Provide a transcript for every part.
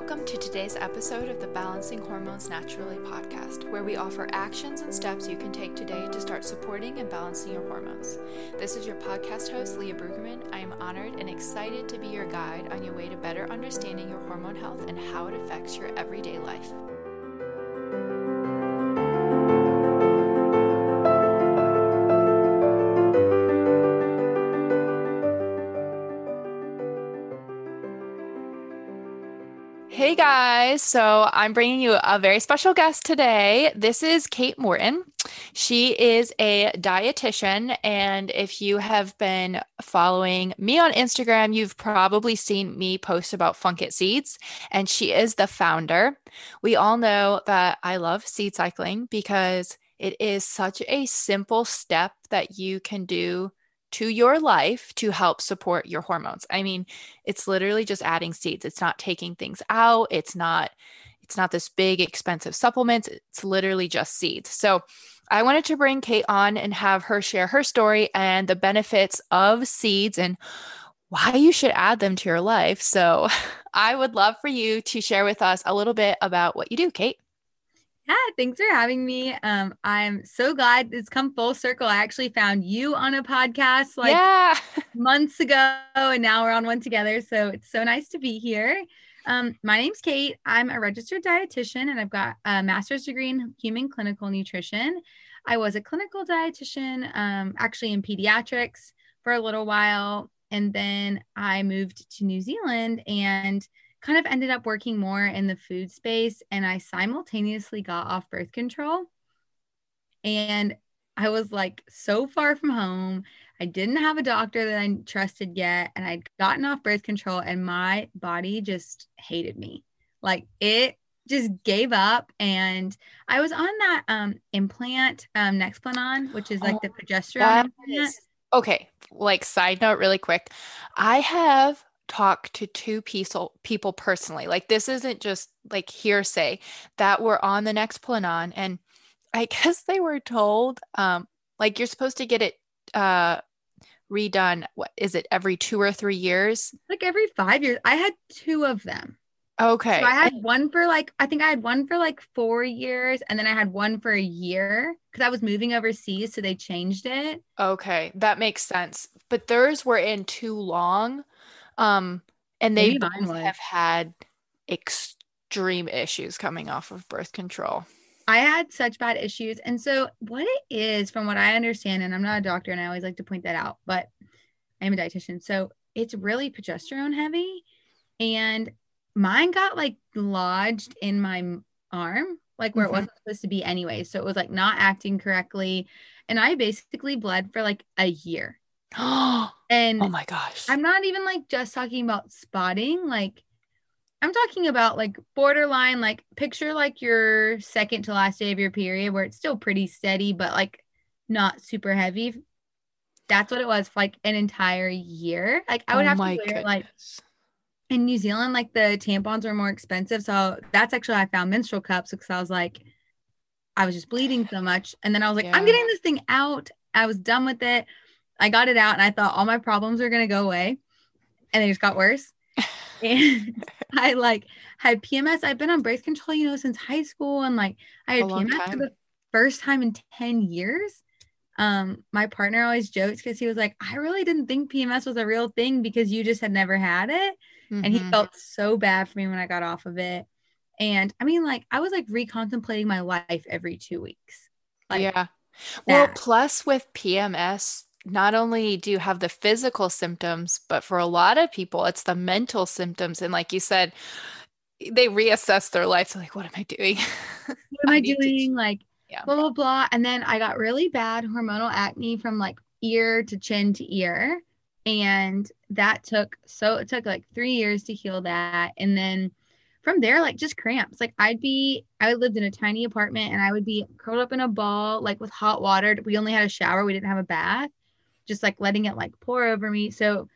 Welcome to today's episode of the Balancing Hormones Naturally podcast, where we offer actions and steps you can take today to start supporting and balancing your hormones. This is your podcast host, Leah Brueggemann. I am honored and excited to be your guide on your way to better understanding your hormone health and how it affects your everyday life. Guys, so I'm bringing you a very special guest today. This is Kate Morton. She is a dietitian, and if you have been following me on Instagram, you've probably seen me post about Funk It Seeds, and she is the founder. We all know that I love seed cycling because it is such a simple step that you can do to your life to help support your hormones. I mean, it's literally just adding seeds. It's not taking things out. It's not it's not this big expensive supplement. It's literally just seeds. So, I wanted to bring Kate on and have her share her story and the benefits of seeds and why you should add them to your life. So, I would love for you to share with us a little bit about what you do, Kate. Yeah, thanks for having me. Um, I'm so glad it's come full circle. I actually found you on a podcast like yeah. months ago, and now we're on one together. So it's so nice to be here. Um, my name's Kate. I'm a registered dietitian, and I've got a master's degree in human clinical nutrition. I was a clinical dietitian, um, actually in pediatrics for a little while, and then I moved to New Zealand and kind of ended up working more in the food space and I simultaneously got off birth control. And I was like so far from home. I didn't have a doctor that I trusted yet. And I'd gotten off birth control and my body just hated me. Like it just gave up. And I was on that um, implant, um, Nexplanon, which is like oh, the progesterone. Is, okay. Like, side note, really quick. I have talk to two people people personally. Like this isn't just like hearsay that were on the Nexplanon and I guess they were told um like you're supposed to get it uh redone what is it every 2 or 3 years? Like every 5 years. I had two of them. Okay. So I had one for like I think I had one for like 4 years and then I had one for a year cuz I was moving overseas so they changed it. Okay, that makes sense. But theirs were in too long um, and they both have had extreme issues coming off of birth control. I had such bad issues. And so, what it is, from what I understand, and I'm not a doctor and I always like to point that out, but I'm a dietitian. So, it's really progesterone heavy. And mine got like lodged in my arm, like where mm-hmm. it wasn't supposed to be anyway. So, it was like not acting correctly. And I basically bled for like a year. and oh my gosh. I'm not even like just talking about spotting, like I'm talking about like borderline, like picture like your second to last day of your period where it's still pretty steady, but like not super heavy. That's what it was for like an entire year. Like I would oh have to wear goodness. like in New Zealand, like the tampons were more expensive. So that's actually I found menstrual cups because I was like, I was just bleeding so much. And then I was like, yeah. I'm getting this thing out. I was done with it. I got it out and I thought all my problems were going to go away. And they just got worse. and I like had PMS. I've been on birth control, you know, since high school. And like I had PMS for the first time in 10 years. Um, my partner always jokes because he was like, I really didn't think PMS was a real thing because you just had never had it. Mm-hmm. And he mm-hmm. felt so bad for me when I got off of it. And I mean, like, I was like recontemplating my life every two weeks. Like, yeah. Well, plus with PMS, not only do you have the physical symptoms, but for a lot of people, it's the mental symptoms. And like you said, they reassess their life. So like, what am I doing? What am I, I doing? To- like, yeah. blah, blah, blah. And then I got really bad hormonal acne from like ear to chin to ear. And that took so it took like three years to heal that. And then from there, like just cramps. Like I'd be, I lived in a tiny apartment and I would be curled up in a ball, like with hot water. We only had a shower, we didn't have a bath just like letting it like pour over me. So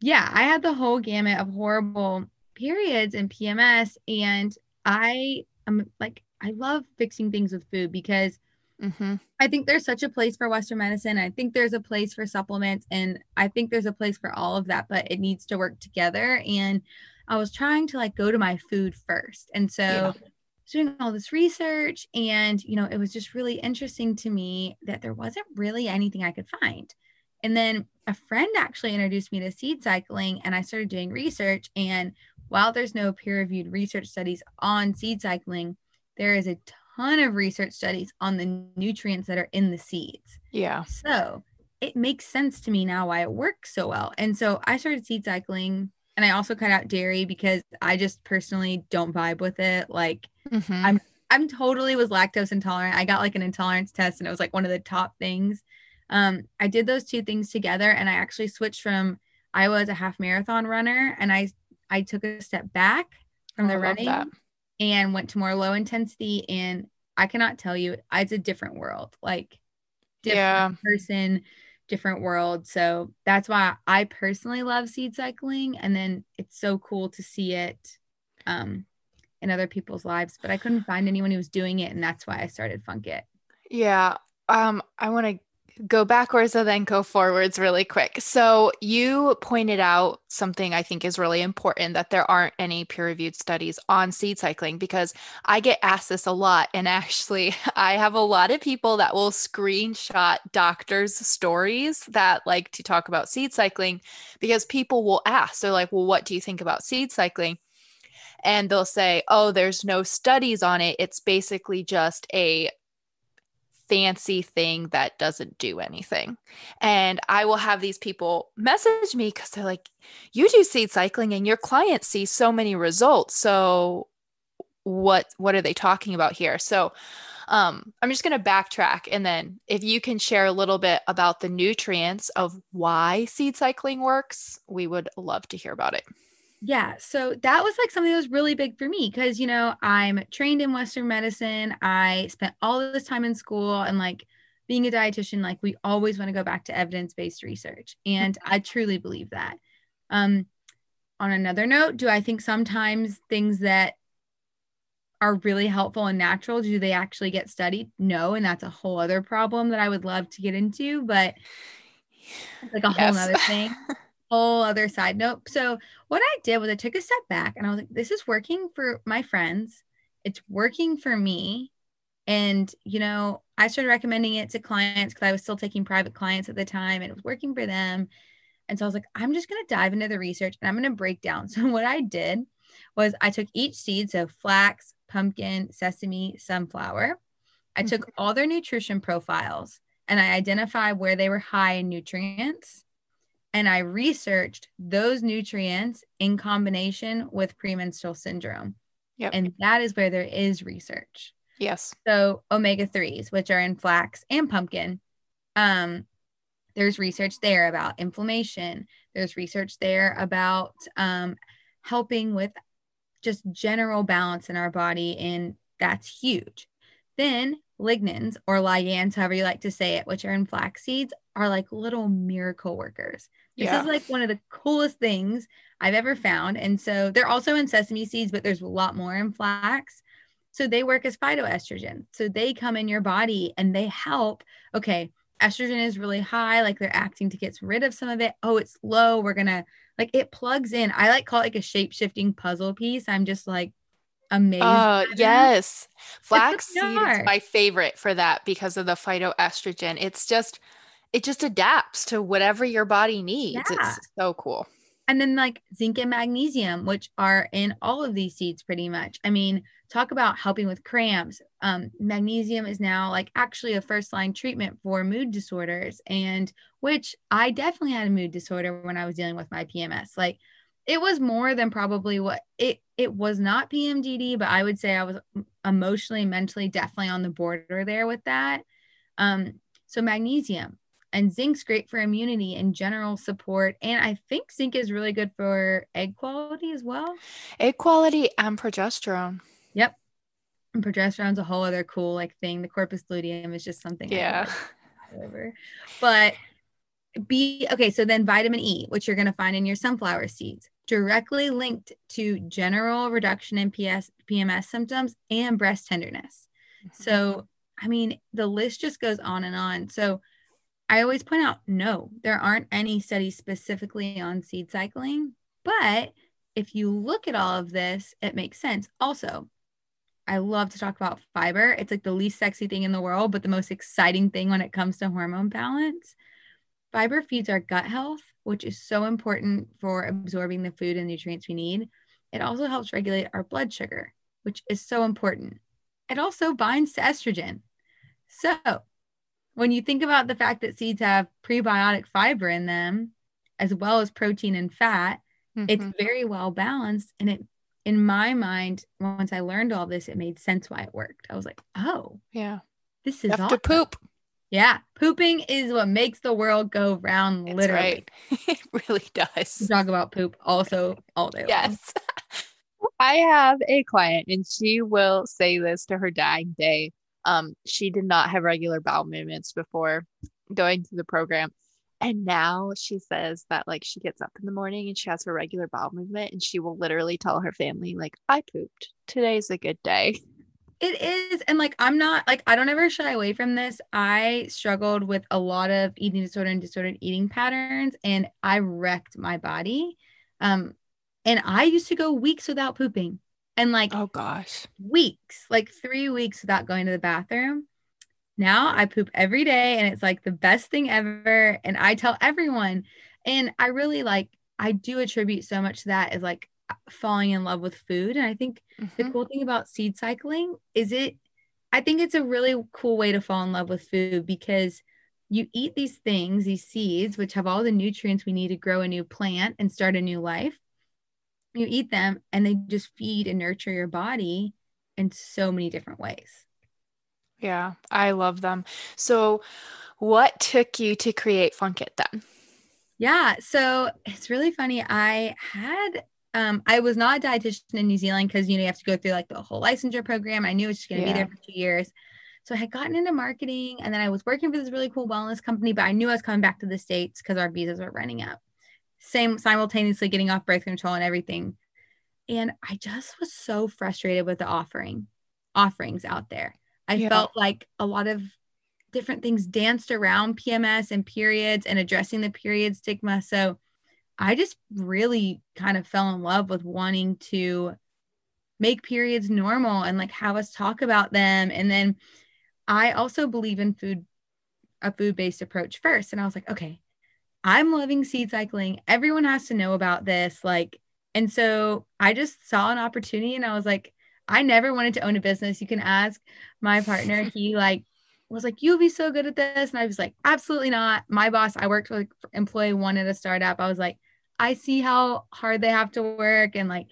yeah, I had the whole gamut of horrible periods and PMS. And I am like, I love fixing things with food because mm-hmm. I think there's such a place for Western medicine. I think there's a place for supplements. And I think there's a place for all of that, but it needs to work together. And I was trying to like go to my food first. And so yeah. doing all this research and you know, it was just really interesting to me that there wasn't really anything I could find. And then a friend actually introduced me to seed cycling and I started doing research and while there's no peer-reviewed research studies on seed cycling, there is a ton of research studies on the nutrients that are in the seeds. Yeah. So, it makes sense to me now why it works so well. And so I started seed cycling and I also cut out dairy because I just personally don't vibe with it. Like mm-hmm. I'm I'm totally was lactose intolerant. I got like an intolerance test and it was like one of the top things. Um, I did those two things together and I actually switched from I was a half marathon runner and I I took a step back from the running and went to more low intensity and I cannot tell you it's a different world. Like different yeah. person different world. So that's why I personally love seed cycling. And then it's so cool to see it um, in other people's lives. But I couldn't find anyone who was doing it. And that's why I started Funk It. Yeah. Um, I want to go backwards and then go forwards really quick. So, you pointed out something I think is really important that there aren't any peer reviewed studies on seed cycling because I get asked this a lot. And actually, I have a lot of people that will screenshot doctors' stories that like to talk about seed cycling because people will ask, they're like, well, what do you think about seed cycling? And they'll say, oh, there's no studies on it. It's basically just a fancy thing that doesn't do anything. And I will have these people message me because they're like, you do seed cycling and your clients see so many results. So what what are they talking about here? So um, I'm just going to backtrack and then if you can share a little bit about the nutrients of why seed cycling works, we would love to hear about it. Yeah. So that was like something that was really big for me because, you know, I'm trained in Western medicine. I spent all of this time in school and like being a dietitian, like we always want to go back to evidence based research. And I truly believe that. Um, on another note, do I think sometimes things that are really helpful and natural, do they actually get studied? No. And that's a whole other problem that I would love to get into, but like a yes. whole other thing. whole other side note. So what I did was I took a step back and I was like, this is working for my friends. It's working for me. And, you know, I started recommending it to clients because I was still taking private clients at the time and it was working for them. And so I was like, I'm just going to dive into the research and I'm going to break down. So what I did was I took each seed, so flax, pumpkin, sesame, sunflower. I took mm-hmm. all their nutrition profiles and I identified where they were high in nutrients and I researched those nutrients in combination with premenstrual syndrome. Yep. And that is where there is research. Yes. So omega 3s, which are in flax and pumpkin, um, there's research there about inflammation. There's research there about um, helping with just general balance in our body. And that's huge. Then lignans or ligands, however you like to say it, which are in flax seeds, are like little miracle workers. This yeah. is like one of the coolest things I've ever found. And so they're also in sesame seeds, but there's a lot more in flax. So they work as phytoestrogen. So they come in your body and they help. Okay, estrogen is really high, like they're acting to get rid of some of it. Oh, it's low. We're gonna like it plugs in. I like call it like a shape shifting puzzle piece. I'm just like amazing. Oh, yes. Flaxseed is my favorite for that because of the phytoestrogen. It's just it just adapts to whatever your body needs. Yeah. It's so cool. And then like zinc and magnesium, which are in all of these seeds pretty much. I mean, talk about helping with cramps. Um, magnesium is now like actually a first line treatment for mood disorders, and which I definitely had a mood disorder when I was dealing with my PMS. Like it was more than probably what it it was not PMDD, but I would say I was emotionally, mentally, definitely on the border there with that. Um, so magnesium, and zinc's great for immunity and general support and i think zinc is really good for egg quality as well. Egg quality and progesterone. Yep. And progesterone's a whole other cool like thing. The corpus luteum is just something yeah. but b okay so then vitamin e which you're going to find in your sunflower seeds directly linked to general reduction in PS, pms symptoms and breast tenderness. Mm-hmm. so i mean the list just goes on and on. So I always point out no, there aren't any studies specifically on seed cycling, but if you look at all of this, it makes sense. Also, I love to talk about fiber. It's like the least sexy thing in the world, but the most exciting thing when it comes to hormone balance. Fiber feeds our gut health, which is so important for absorbing the food and nutrients we need. It also helps regulate our blood sugar, which is so important. It also binds to estrogen. So, when you think about the fact that seeds have prebiotic fiber in them, as well as protein and fat, mm-hmm. it's very well balanced. And it, in my mind, once I learned all this, it made sense why it worked. I was like, oh, yeah, this is have awesome. to poop. Yeah, pooping is what makes the world go round. That's literally, right. it really does. We talk about poop also all day. Yes. I have a client, and she will say this to her dying day. Um, she did not have regular bowel movements before going through the program. And now she says that like she gets up in the morning and she has her regular bowel movement and she will literally tell her family, like, I pooped. Today's a good day. It is. And like, I'm not like, I don't ever shy away from this. I struggled with a lot of eating disorder and disordered eating patterns, and I wrecked my body. Um, and I used to go weeks without pooping and like, oh gosh, weeks, like three weeks without going to the bathroom. Now I poop every day and it's like the best thing ever. And I tell everyone. And I really like, I do attribute so much to that as like falling in love with food. And I think mm-hmm. the cool thing about seed cycling is it, I think it's a really cool way to fall in love with food because you eat these things, these seeds, which have all the nutrients we need to grow a new plant and start a new life. You eat them and they just feed and nurture your body in so many different ways. Yeah, I love them. So, what took you to create Funk It then? Yeah, so it's really funny. I had um, I was not a dietitian in New Zealand because you know you have to go through like the whole licensure program. I knew it was just going to yeah. be there for two years. So I had gotten into marketing and then I was working for this really cool wellness company, but I knew I was coming back to the States because our visas were running up. Same simultaneously getting off birth control and everything. And I just was so frustrated with the offering offerings out there. I yeah. felt like a lot of different things danced around PMS and periods and addressing the period stigma. So I just really kind of fell in love with wanting to make periods normal and like have us talk about them. And then I also believe in food, a food based approach first. And I was like, okay, I'm loving seed cycling. Everyone has to know about this. Like, and so I just saw an opportunity and I was like, I never wanted to own a business. You can ask my partner. He like was like, "You'll be so good at this," and I was like, "Absolutely not." My boss, I worked with employee one at a startup. I was like, I see how hard they have to work and like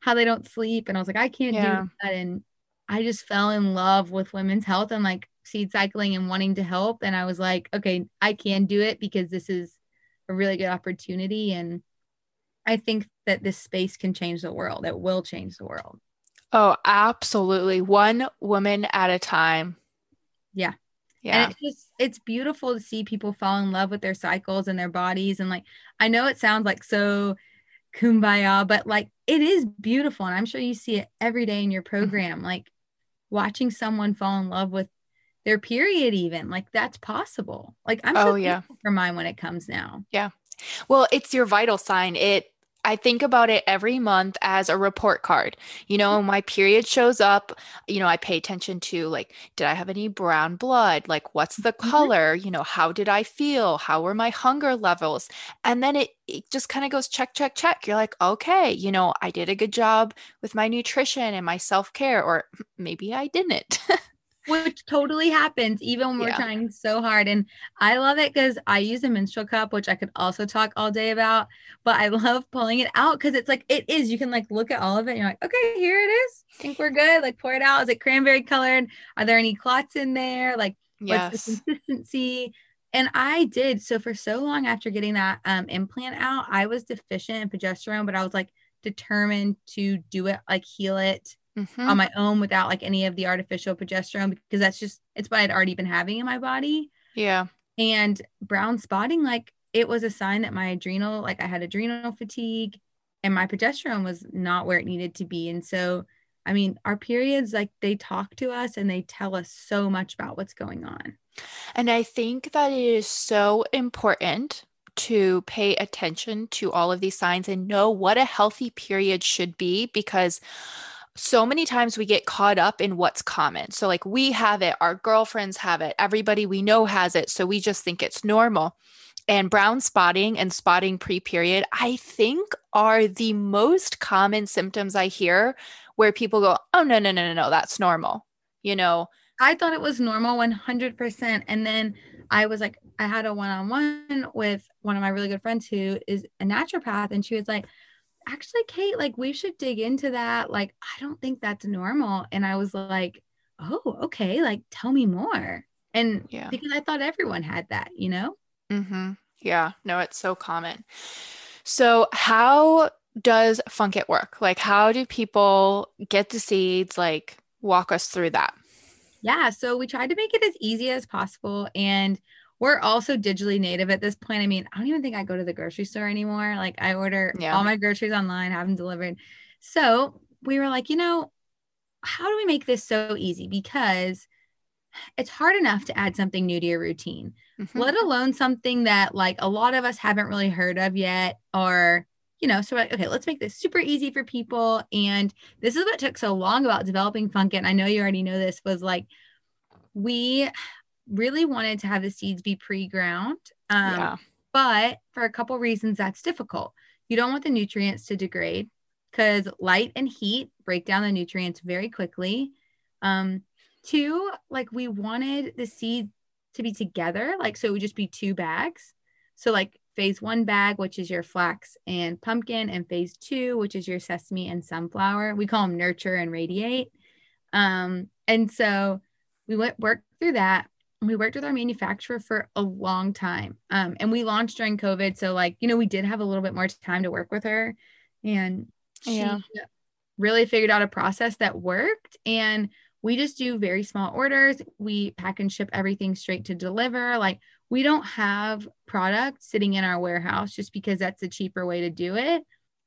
how they don't sleep, and I was like, I can't yeah. do that. And I just fell in love with women's health and like seed cycling and wanting to help. And I was like, okay, I can do it because this is a really good opportunity. And I think that this space can change the world. It will change the world. Oh, absolutely. One woman at a time. Yeah. Yeah. And it's just it's beautiful to see people fall in love with their cycles and their bodies. And like I know it sounds like so kumbaya, but like it is beautiful. And I'm sure you see it every day in your mm-hmm. program. Like watching someone fall in love with their period, even like that's possible. Like I'm so oh, yeah. for mine when it comes now. Yeah. Well, it's your vital sign. It I think about it every month as a report card. You know, my period shows up, you know, I pay attention to like, did I have any brown blood? Like, what's the mm-hmm. color? You know, how did I feel? How were my hunger levels? And then it, it just kind of goes check, check, check. You're like, okay, you know, I did a good job with my nutrition and my self care, or maybe I didn't. which totally happens even when we're yeah. trying so hard. And I love it because I use a menstrual cup, which I could also talk all day about, but I love pulling it out because it's like it is. You can like look at all of it and you're like, okay, here it is. I think we're good. Like pour it out. Is it cranberry colored? Are there any clots in there? Like yes. what's the consistency? And I did. So for so long after getting that um, implant out, I was deficient in progesterone, but I was like determined to do it, like heal it mm-hmm. on my own without like any of the artificial progesterone because that's just it's what I'd already been having in my body. Yeah. And brown spotting, like it was a sign that my adrenal, like I had adrenal fatigue and my progesterone was not where it needed to be. And so, I mean, our periods, like they talk to us and they tell us so much about what's going on. And I think that it is so important to pay attention to all of these signs and know what a healthy period should be because so many times we get caught up in what's common. So, like, we have it, our girlfriends have it, everybody we know has it. So, we just think it's normal. And brown spotting and spotting pre period, I think, are the most common symptoms I hear where people go, oh, no, no, no, no, no, that's normal. You know, I thought it was normal 100%. And then I was like, I had a one on one with one of my really good friends who is a naturopath. And she was like, actually, Kate, like we should dig into that. Like, I don't think that's normal. And I was like, oh, okay. Like, tell me more. And yeah, because I thought everyone had that, you know? Mm-hmm. Yeah. No, it's so common. So, how does Funk It work? Like, how do people get the seeds? Like, walk us through that. Yeah. So, we tried to make it as easy as possible. And we're also digitally native at this point. I mean, I don't even think I go to the grocery store anymore. Like I order yeah. all my groceries online, have them delivered. So we were like, you know, how do we make this so easy? Because it's hard enough to add something new to your routine, mm-hmm. let alone something that like a lot of us haven't really heard of yet or you know, so like, okay, let's make this super easy for people. And this is what took so long about developing Funk It. I know you already know this was like we really wanted to have the seeds be pre-ground. Um, yeah. But for a couple reasons, that's difficult. You don't want the nutrients to degrade because light and heat break down the nutrients very quickly. Um, two, like we wanted the seed to be together, like so it would just be two bags. So like phase one bag, which is your flax and pumpkin, and phase two, which is your sesame and sunflower. We call them nurture and radiate. Um, and so we went work through that we worked with our manufacturer for a long time. Um, and we launched during COVID. So, like, you know, we did have a little bit more time to work with her. And she yeah. really figured out a process that worked. And we just do very small orders. We pack and ship everything straight to deliver. Like, we don't have product sitting in our warehouse just because that's a cheaper way to do it.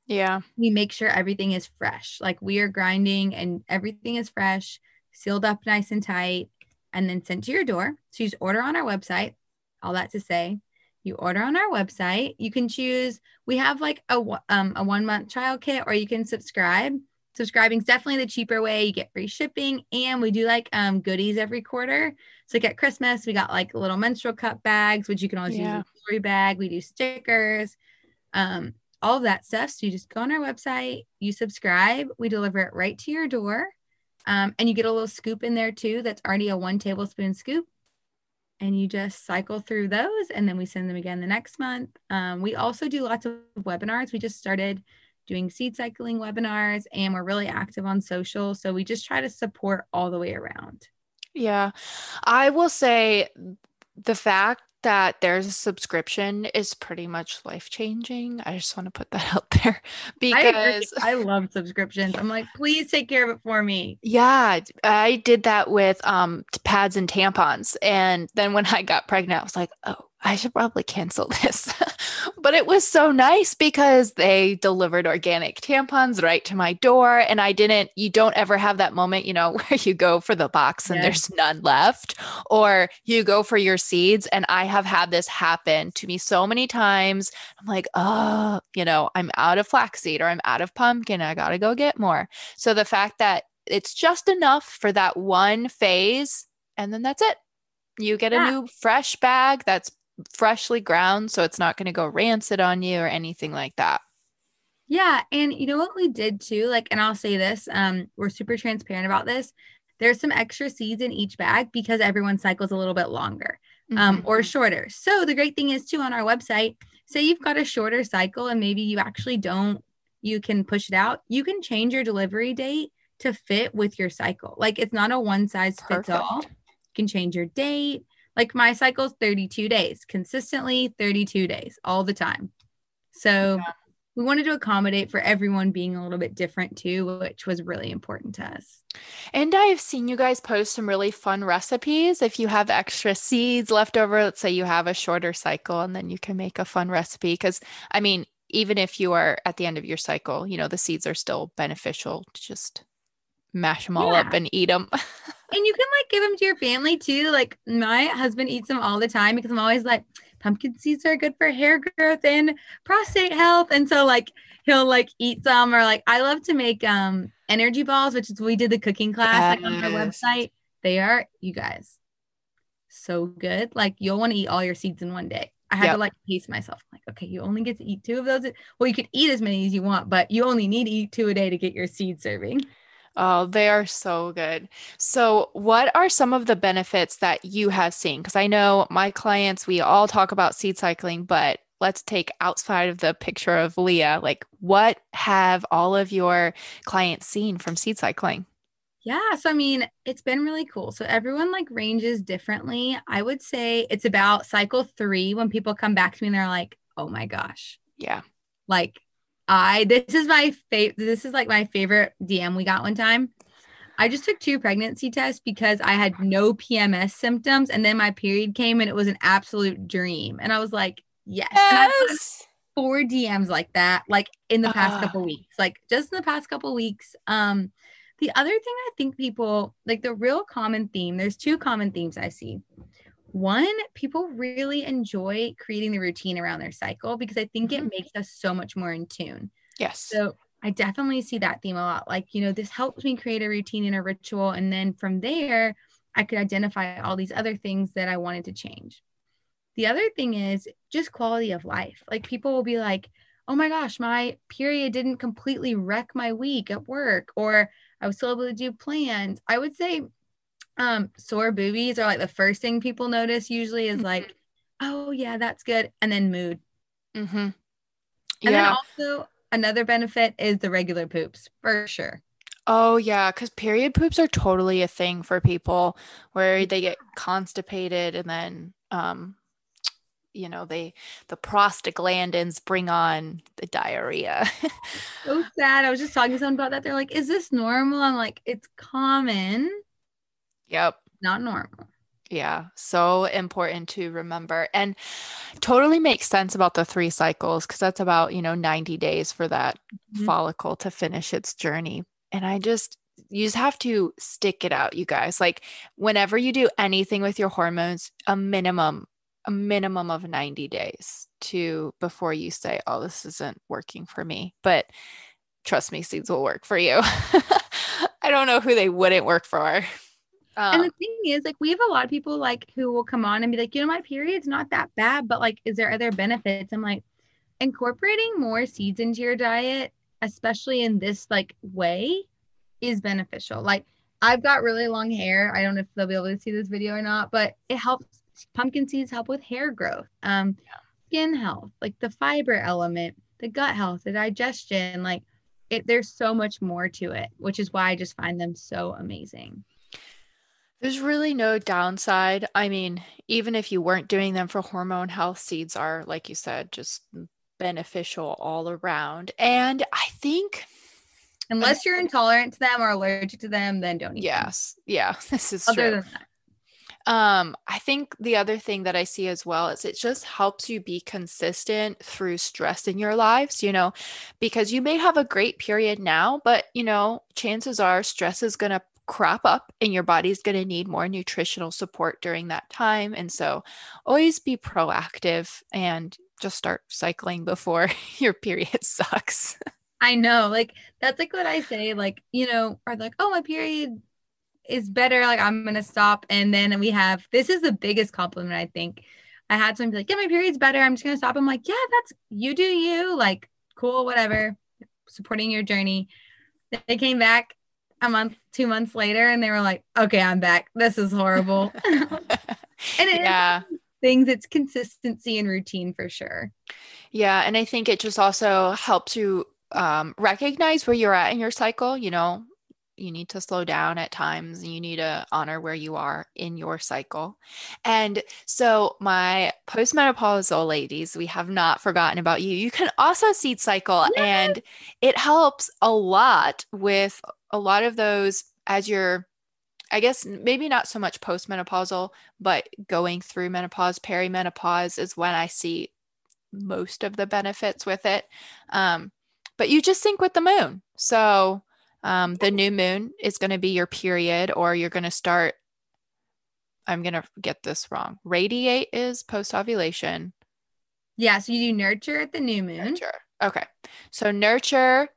Yeah. We make sure everything is fresh. Like, we are grinding and everything is fresh, sealed up nice and tight and then sent to your door. So you just order on our website. All that to say, you order on our website. You can choose. We have like a um, a one month trial kit, or you can subscribe. Subscribing is definitely the cheaper way. You get free shipping, and we do like um, goodies every quarter. So like at Christmas, we got like little menstrual cup bags, which you can always yeah. use a jewelry bag. We do stickers, um, all of that stuff. So you just go on our website, you subscribe, we deliver it right to your door. Um, and you get a little scoop in there too that's already a one tablespoon scoop. And you just cycle through those and then we send them again the next month. Um, we also do lots of webinars. We just started doing seed cycling webinars and we're really active on social. So we just try to support all the way around. Yeah. I will say the fact that there's a subscription is pretty much life changing. I just want to put that out there because I, I, love subscriptions. I'm like, please take care of it for me. Yeah, I did that with um pads and tampons, and then when I got pregnant, I was like, oh, I should probably cancel this. but it was so nice because they delivered organic tampons right to my door. And I didn't, you don't ever have that moment, you know, where you go for the box and yes. there's none left, or you go for your seeds. And I have had this happen to me so many times. I'm like, oh, you know, I'm out of flaxseed or I'm out of pumpkin. I got to go get more. So the fact that it's just enough for that one phase, and then that's it. You get yeah. a new fresh bag that's freshly ground so it's not going to go rancid on you or anything like that. Yeah, and you know what we did too, like and I'll say this, um we're super transparent about this. There's some extra seeds in each bag because everyone cycles a little bit longer um mm-hmm. or shorter. So the great thing is too on our website, say you've got a shorter cycle and maybe you actually don't you can push it out, you can change your delivery date to fit with your cycle. Like it's not a one size fits Perfect. all. You can change your date like my cycle's 32 days, consistently 32 days all the time. So yeah. we wanted to accommodate for everyone being a little bit different too, which was really important to us. And I've seen you guys post some really fun recipes. If you have extra seeds left over, let's say you have a shorter cycle and then you can make a fun recipe. Because I mean, even if you are at the end of your cycle, you know, the seeds are still beneficial to just mash them all yeah. up and eat them. and you can like give them to your family too. Like my husband eats them all the time because I'm always like, pumpkin seeds are good for hair growth and prostate health. And so like he'll like eat some or like I love to make um energy balls, which is we did the cooking class like on our website. They are you guys so good. Like you'll want to eat all your seeds in one day. I had yep. to like pace myself. Like, okay, you only get to eat two of those. Well, you could eat as many as you want, but you only need to eat two a day to get your seed serving. Oh, they are so good. So, what are some of the benefits that you have seen? Because I know my clients, we all talk about seed cycling, but let's take outside of the picture of Leah. Like, what have all of your clients seen from seed cycling? Yeah, so I mean, it's been really cool. So everyone like ranges differently. I would say it's about cycle 3 when people come back to me and they're like, "Oh my gosh." Yeah. Like I this is my favorite this is like my favorite DM we got one time. I just took two pregnancy tests because I had no PMS symptoms and then my period came and it was an absolute dream. And I was like, yes. yes. four DMs like that, like in the past uh. couple weeks. Like just in the past couple weeks. Um, the other thing I think people like the real common theme, there's two common themes I see. One, people really enjoy creating the routine around their cycle because I think mm-hmm. it makes us so much more in tune. Yes. So I definitely see that theme a lot. Like, you know, this helps me create a routine and a ritual. And then from there, I could identify all these other things that I wanted to change. The other thing is just quality of life. Like, people will be like, oh my gosh, my period didn't completely wreck my week at work, or I was still able to do plans. I would say um, sore boobies are like the first thing people notice usually is mm-hmm. like, oh yeah, that's good. And then mood. Mm-hmm. Yeah. And then also another benefit is the regular poops for sure. Oh yeah, because period poops are totally a thing for people where they get constipated and then um you know they the prostaglandins bring on the diarrhea so sad i was just talking to someone about that they're like is this normal i'm like it's common Yep. Not normal. Yeah, so important to remember and totally makes sense about the three cycles because that's about, you know, 90 days for that mm-hmm. follicle to finish its journey. And I just, you just have to stick it out, you guys. Like, whenever you do anything with your hormones, a minimum, a minimum of 90 days to before you say, oh, this isn't working for me. But trust me, seeds will work for you. I don't know who they wouldn't work for. Um, and the thing is, like, we have a lot of people like who will come on and be like, you know, my period's not that bad, but like, is there other benefits? I'm like, incorporating more seeds into your diet, especially in this like way, is beneficial. Like, I've got really long hair. I don't know if they'll be able to see this video or not, but it helps. Pumpkin seeds help with hair growth, um, skin health, like the fiber element, the gut health, the digestion. Like, it, there's so much more to it, which is why I just find them so amazing. There's really no downside. I mean, even if you weren't doing them for hormone health, seeds are, like you said, just beneficial all around. And I think unless you're intolerant to them or allergic to them, then don't eat yes. Them. Yeah. This is Other true. Than that. Um, I think the other thing that I see as well is it just helps you be consistent through stress in your lives, you know, because you may have a great period now, but you know, chances are stress is going to crop up and your body's going to need more nutritional support during that time. And so always be proactive and just start cycling before your period sucks. I know. Like that's like what I say, like, you know, or like, oh, my period is better. Like I'm gonna stop. And then we have this is the biggest compliment, I think. I had someone be like, Yeah, my period's better. I'm just gonna stop. I'm like, Yeah, that's you do you, like, cool, whatever. Supporting your journey. They came back a month, two months later, and they were like, okay, I'm back. This is horrible. and it yeah. things, it's consistency and routine for sure. Yeah. And I think it just also helps you um, recognize where you're at in your cycle. You know, you need to slow down at times you need to honor where you are in your cycle and so my postmenopausal ladies we have not forgotten about you you can also seed cycle yes. and it helps a lot with a lot of those as you're I guess maybe not so much postmenopausal, but going through menopause, perimenopause is when I see most of the benefits with it. Um, but you just sync with the moon. So um, the new moon is going to be your period, or you're going to start I'm going to get this wrong. Radiate is post ovulation. Yeah. So you do nurture at the new moon. Nurture. Okay. So nurture.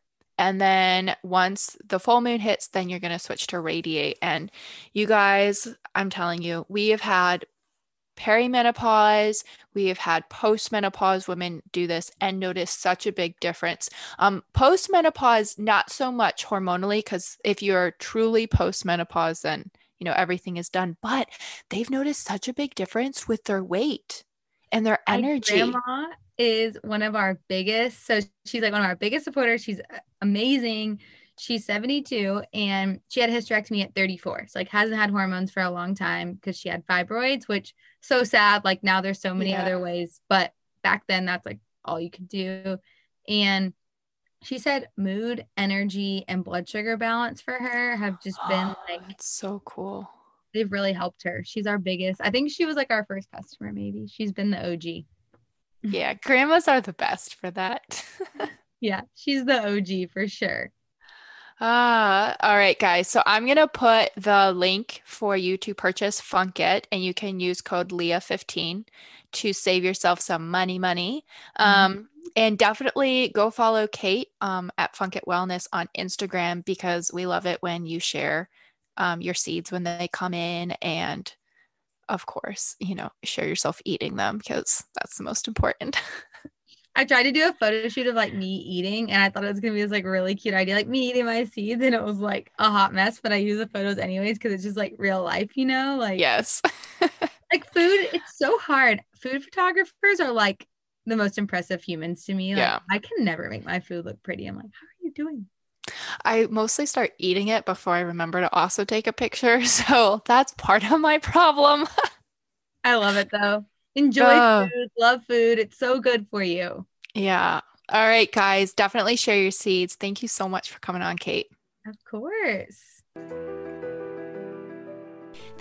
And then once the full moon hits, then you're going to switch to radiate. And you guys, I'm telling you, we have had perimenopause, we have had postmenopause women do this and notice such a big difference. Um, postmenopause, not so much hormonally, because if you're truly postmenopause, then you know everything is done. But they've noticed such a big difference with their weight and their energy. My grandma is one of our biggest. So she's like one of our biggest supporters. She's uh, amazing. She's 72 and she had a hysterectomy at 34. So like hasn't had hormones for a long time because she had fibroids, which so sad. Like now there's so many yeah. other ways, but back then that's like all you could do. And she said mood, energy, and blood sugar balance for her have just been oh, like it's so cool. They've really helped her. She's our biggest. I think she was like our first customer, maybe. She's been the OG. Yeah, grandmas are the best for that. yeah, she's the OG for sure. Ah, all right, guys. So I'm gonna put the link for you to purchase Funk It, and you can use code Leah15 to save yourself some money, money. Mm-hmm. Um, and definitely go follow Kate um, at Funk It Wellness on Instagram because we love it when you share um, your seeds when they come in and of course, you know, share yourself eating them because that's the most important. I tried to do a photo shoot of like me eating, and I thought it was gonna be this like really cute idea, like me eating my seeds, and it was like a hot mess. But I use the photos anyways because it's just like real life, you know? Like yes, like food. It's so hard. Food photographers are like the most impressive humans to me. Like, yeah, I can never make my food look pretty. I'm like, how are you doing? I mostly start eating it before I remember to also take a picture. So that's part of my problem. I love it though. Enjoy food, love food. It's so good for you. Yeah. All right, guys, definitely share your seeds. Thank you so much for coming on, Kate. Of course.